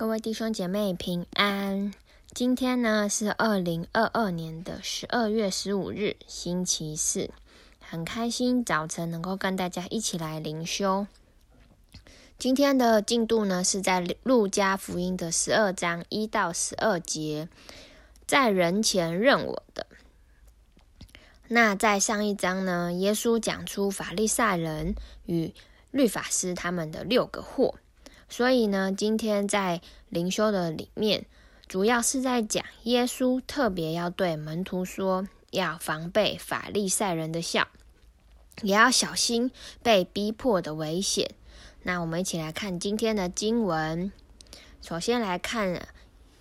各位弟兄姐妹平安。今天呢是二零二二年的十二月十五日，星期四。很开心早晨能够跟大家一起来灵修。今天的进度呢是在路加福音的十二章一到十二节，在人前认我的。那在上一章呢，耶稣讲出法利赛人与律法师他们的六个祸。所以呢，今天在灵修的里面，主要是在讲耶稣特别要对门徒说，要防备法利赛人的笑，也要小心被逼迫的危险。那我们一起来看今天的经文。首先来看，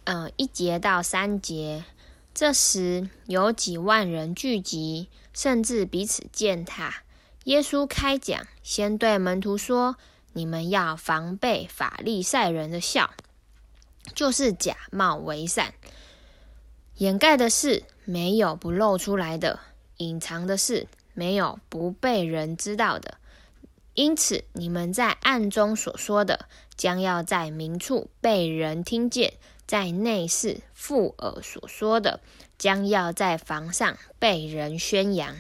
嗯，一节到三节。这时有几万人聚集，甚至彼此践踏。耶稣开讲，先对门徒说。你们要防备法利赛人的笑，就是假冒为善，掩盖的事没有不露出来的，隐藏的事没有不被人知道的。因此，你们在暗中所说的，将要在明处被人听见；在内室附耳所说的，将要在房上被人宣扬。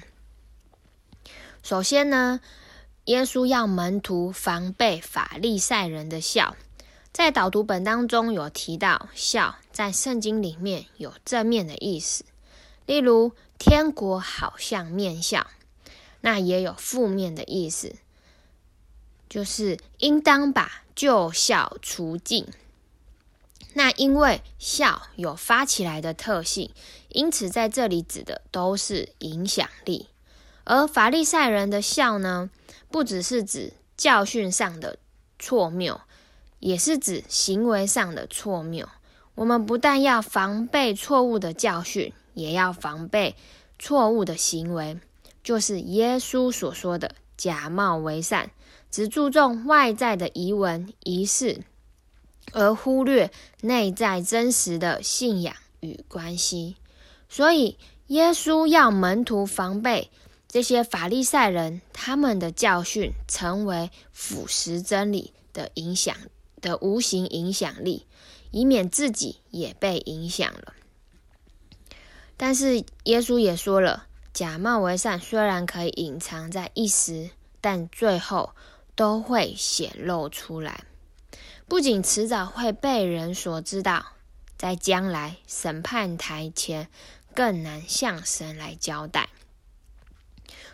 首先呢，耶稣要门徒防备法利赛人的笑，在导读本当中有提到，笑在圣经里面有正面的意思，例如天国好像面笑，那也有负面的意思，就是应当把旧笑除尽。那因为笑有发起来的特性，因此在这里指的都是影响力，而法利赛人的笑呢，不只是指教训上的错谬，也是指行为上的错谬。我们不但要防备错误的教训，也要防备错误的行为，就是耶稣所说的假冒为善，只注重外在的仪文仪式，而忽略内在真实的信仰与关系。所以，耶稣要门徒防备。这些法利赛人，他们的教训成为腐蚀真理的影响的无形影响力，以免自己也被影响了。但是耶稣也说了，假冒为善虽然可以隐藏在一时，但最后都会显露出来，不仅迟早会被人所知道，在将来审判台前更难向神来交代。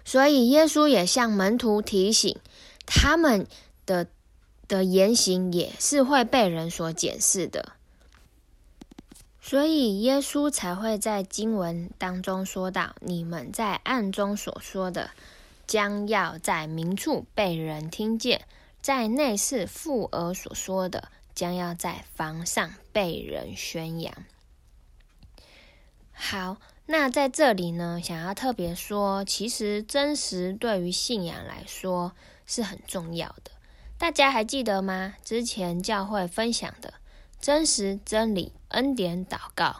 所以，耶稣也向门徒提醒，他们的的言行也是会被人所检视的。所以，耶稣才会在经文当中说到：“你们在暗中所说的，将要在明处被人听见；在内室附耳所说的，将要在房上被人宣扬。”好。那在这里呢，想要特别说，其实真实对于信仰来说是很重要的。大家还记得吗？之前教会分享的真实、真理、恩典、祷告。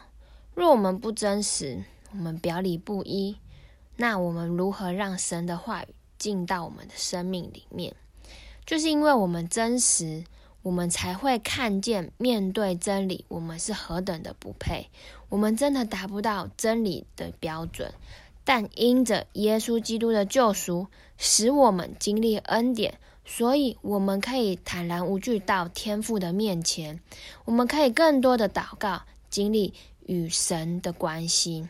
若我们不真实，我们表里不一，那我们如何让神的话语进到我们的生命里面？就是因为我们真实。我们才会看见，面对真理，我们是何等的不配。我们真的达不到真理的标准，但因着耶稣基督的救赎，使我们经历恩典，所以我们可以坦然无惧到天父的面前。我们可以更多的祷告，经历与神的关系。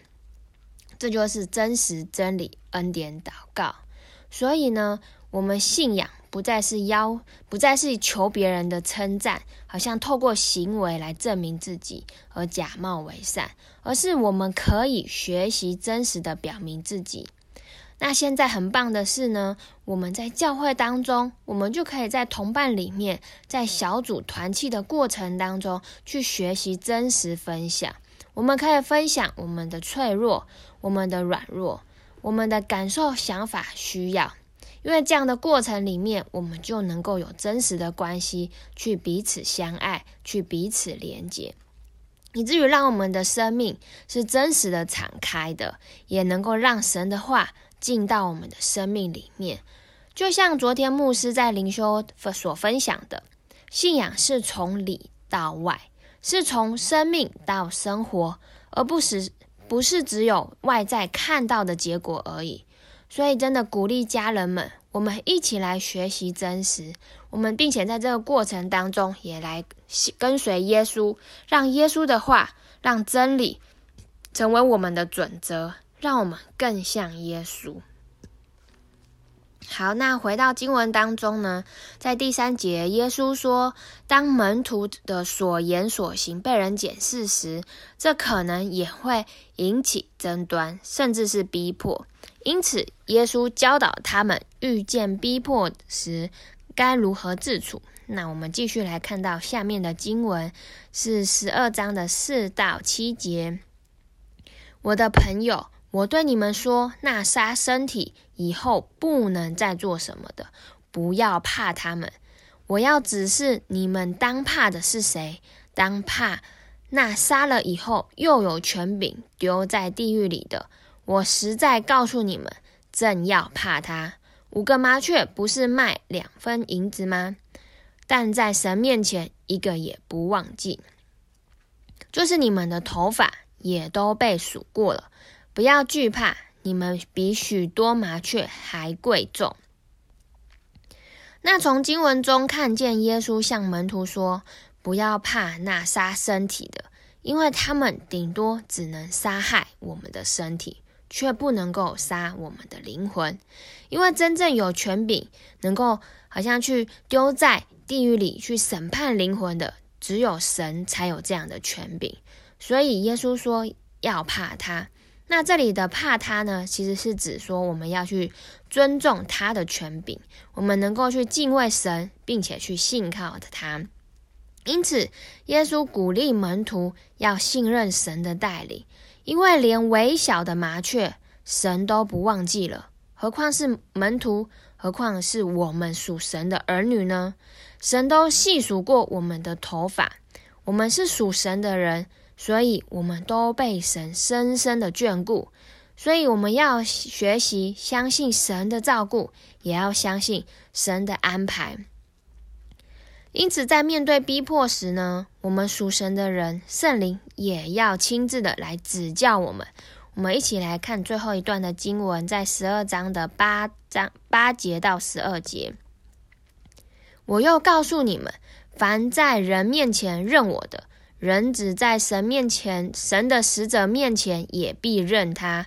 这就是真实真理恩典祷告。所以呢，我们信仰。不再是要，不再是求别人的称赞，好像透过行为来证明自己而假冒为善，而是我们可以学习真实的表明自己。那现在很棒的是呢，我们在教会当中，我们就可以在同伴里面，在小组团契的过程当中去学习真实分享。我们可以分享我们的脆弱、我们的软弱、我们的感受、想法、需要。因为这样的过程里面，我们就能够有真实的关系，去彼此相爱，去彼此连接，以至于让我们的生命是真实的敞开的，也能够让神的话进到我们的生命里面。就像昨天牧师在灵修所分享的，信仰是从里到外，是从生命到生活，而不是不是只有外在看到的结果而已。所以，真的鼓励家人们，我们一起来学习真实。我们并且在这个过程当中，也来跟随耶稣，让耶稣的话，让真理成为我们的准则，让我们更像耶稣。好，那回到经文当中呢，在第三节，耶稣说，当门徒的所言所行被人检视时，这可能也会引起争端，甚至是逼迫。因此，耶稣教导他们遇见逼迫时该如何自处。那我们继续来看到下面的经文，是十二章的四到七节。我的朋友。我对你们说，那杀身体以后不能再做什么的，不要怕他们。我要指示你们当怕的是谁？当怕那杀了以后又有权柄丢在地狱里的。我实在告诉你们，正要怕他。五个麻雀不是卖两分银子吗？但在神面前一个也不忘记。就是你们的头发也都被数过了。不要惧怕，你们比许多麻雀还贵重。那从经文中看见耶稣向门徒说：“不要怕那杀身体的，因为他们顶多只能杀害我们的身体，却不能够杀我们的灵魂。因为真正有权柄，能够好像去丢在地狱里去审判灵魂的，只有神才有这样的权柄。所以耶稣说要怕他。”那这里的怕他呢，其实是指说我们要去尊重他的权柄，我们能够去敬畏神，并且去信靠他。因此，耶稣鼓励门徒要信任神的带领，因为连微小的麻雀，神都不忘记了，何况是门徒，何况是我们属神的儿女呢？神都细数过我们的头发，我们是属神的人。所以，我们都被神深深的眷顾，所以我们要学习相信神的照顾，也要相信神的安排。因此，在面对逼迫时呢，我们属神的人，圣灵也要亲自的来指教我们。我们一起来看最后一段的经文，在十二章的八章八节到十二节。我又告诉你们，凡在人面前认我的，人只在神面前，神的使者面前也必认他；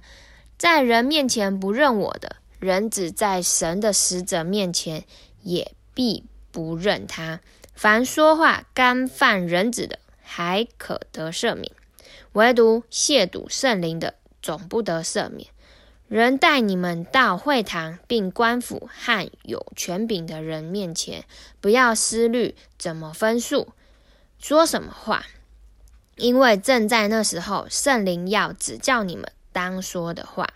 在人面前不认我的，人只在神的使者面前也必不认他。凡说话干犯人子的，还可得赦免；唯独亵渎圣灵的，总不得赦免。人带你们到会堂，并官府和有权柄的人面前，不要思虑怎么分数，说什么话。因为正在那时候，圣灵要指教你们当说的话。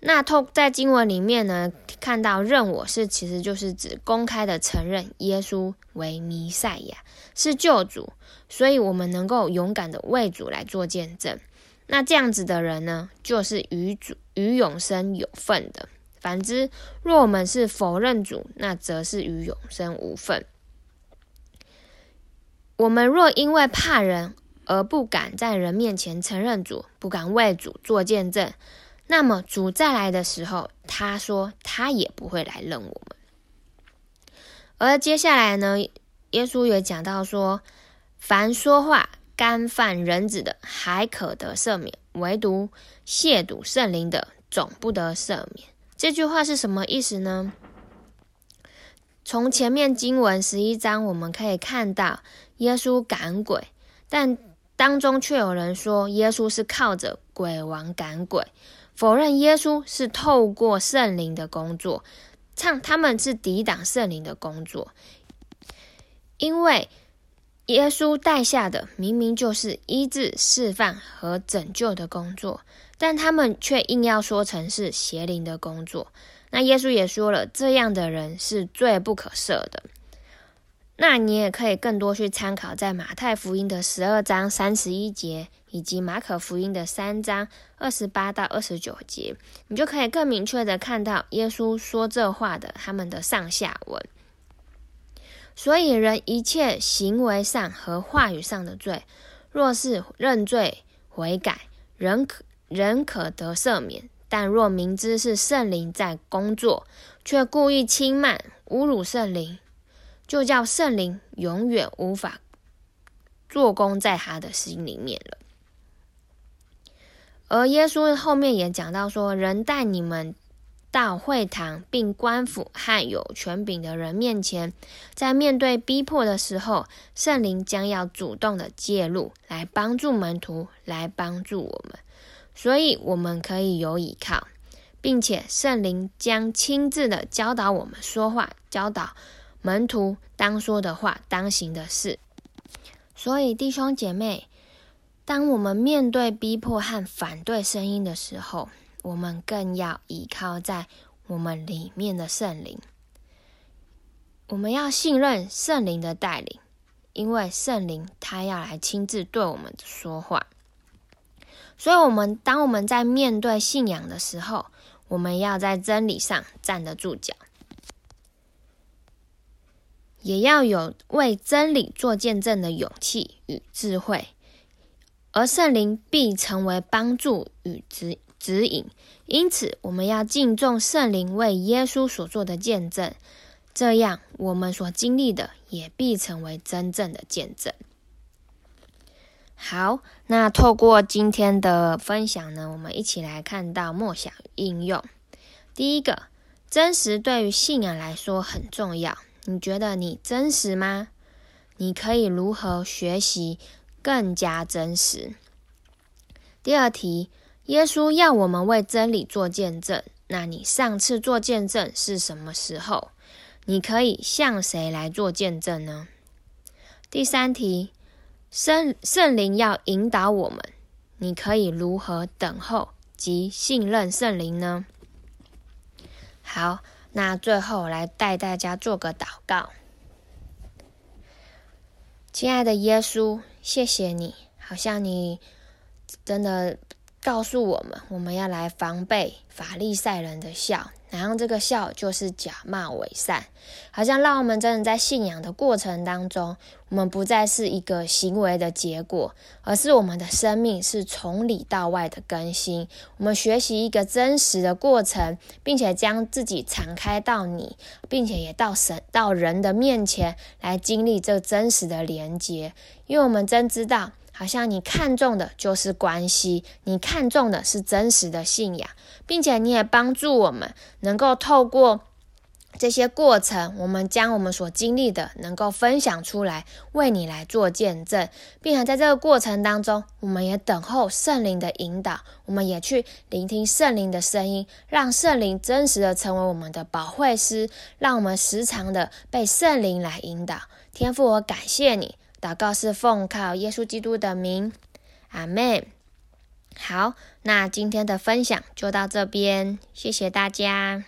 那透在经文里面呢，看到认我是其实就是指公开的承认耶稣为弥赛亚，是救主，所以我们能够勇敢的为主来做见证。那这样子的人呢，就是与主与永生有份的。反之，若我们是否认主，那则是与永生无份。我们若因为怕人而不敢在人面前承认主，不敢为主做见证，那么主再来的时候，他说他也不会来认我们。而接下来呢，耶稣也讲到说，凡说话干犯人子的，还可得赦免；唯独亵渎圣灵的，总不得赦免。这句话是什么意思呢？从前面经文十一章，我们可以看到耶稣赶鬼，但当中却有人说耶稣是靠着鬼王赶鬼，否认耶稣是透过圣灵的工作，唱他们是抵挡圣灵的工作，因为耶稣带下的明明就是医治、释放和拯救的工作，但他们却硬要说成是邪灵的工作。那耶稣也说了，这样的人是罪不可赦的。那你也可以更多去参考，在马太福音的十二章三十一节，以及马可福音的三章二十八到二十九节，你就可以更明确的看到耶稣说这话的他们的上下文。所以人一切行为上和话语上的罪，若是认罪悔改，仍可仍可得赦免。但若明知是圣灵在工作，却故意轻慢、侮辱圣灵，就叫圣灵永远无法做工在他的心里面了。而耶稣后面也讲到说，人带你们到会堂，并官府和有权柄的人面前，在面对逼迫的时候，圣灵将要主动的介入，来帮助门徒，来帮助我们。所以我们可以有依靠，并且圣灵将亲自的教导我们说话，教导门徒当说的话、当行的事。所以弟兄姐妹，当我们面对逼迫和反对声音的时候，我们更要依靠在我们里面的圣灵。我们要信任圣灵的带领，因为圣灵他要来亲自对我们说话。所以，我们当我们在面对信仰的时候，我们要在真理上站得住脚，也要有为真理做见证的勇气与智慧，而圣灵必成为帮助与指指引。因此，我们要敬重圣灵为耶稣所做的见证，这样我们所经历的也必成为真正的见证。好，那透过今天的分享呢，我们一起来看到默想应用。第一个，真实对于信仰来说很重要。你觉得你真实吗？你可以如何学习更加真实？第二题，耶稣要我们为真理做见证。那你上次做见证是什么时候？你可以向谁来做见证呢？第三题。圣圣灵要引导我们，你可以如何等候及信任圣灵呢？好，那最后来带大家做个祷告。亲爱的耶稣，谢谢你，好像你真的告诉我们，我们要来防备法利赛人的笑。然后这个笑就是假冒伪善，好像让我们真的在信仰的过程当中，我们不再是一个行为的结果，而是我们的生命是从里到外的更新。我们学习一个真实的过程，并且将自己敞开到你，并且也到神、到人的面前来经历这真实的连接，因为我们真知道。好像你看重的就是关系，你看重的是真实的信仰，并且你也帮助我们能够透过这些过程，我们将我们所经历的能够分享出来，为你来做见证，并且在这个过程当中，我们也等候圣灵的引导，我们也去聆听圣灵的声音，让圣灵真实的成为我们的保惠师，让我们时常的被圣灵来引导。天父，我感谢你。祷告是奉靠耶稣基督的名，阿门。好，那今天的分享就到这边，谢谢大家。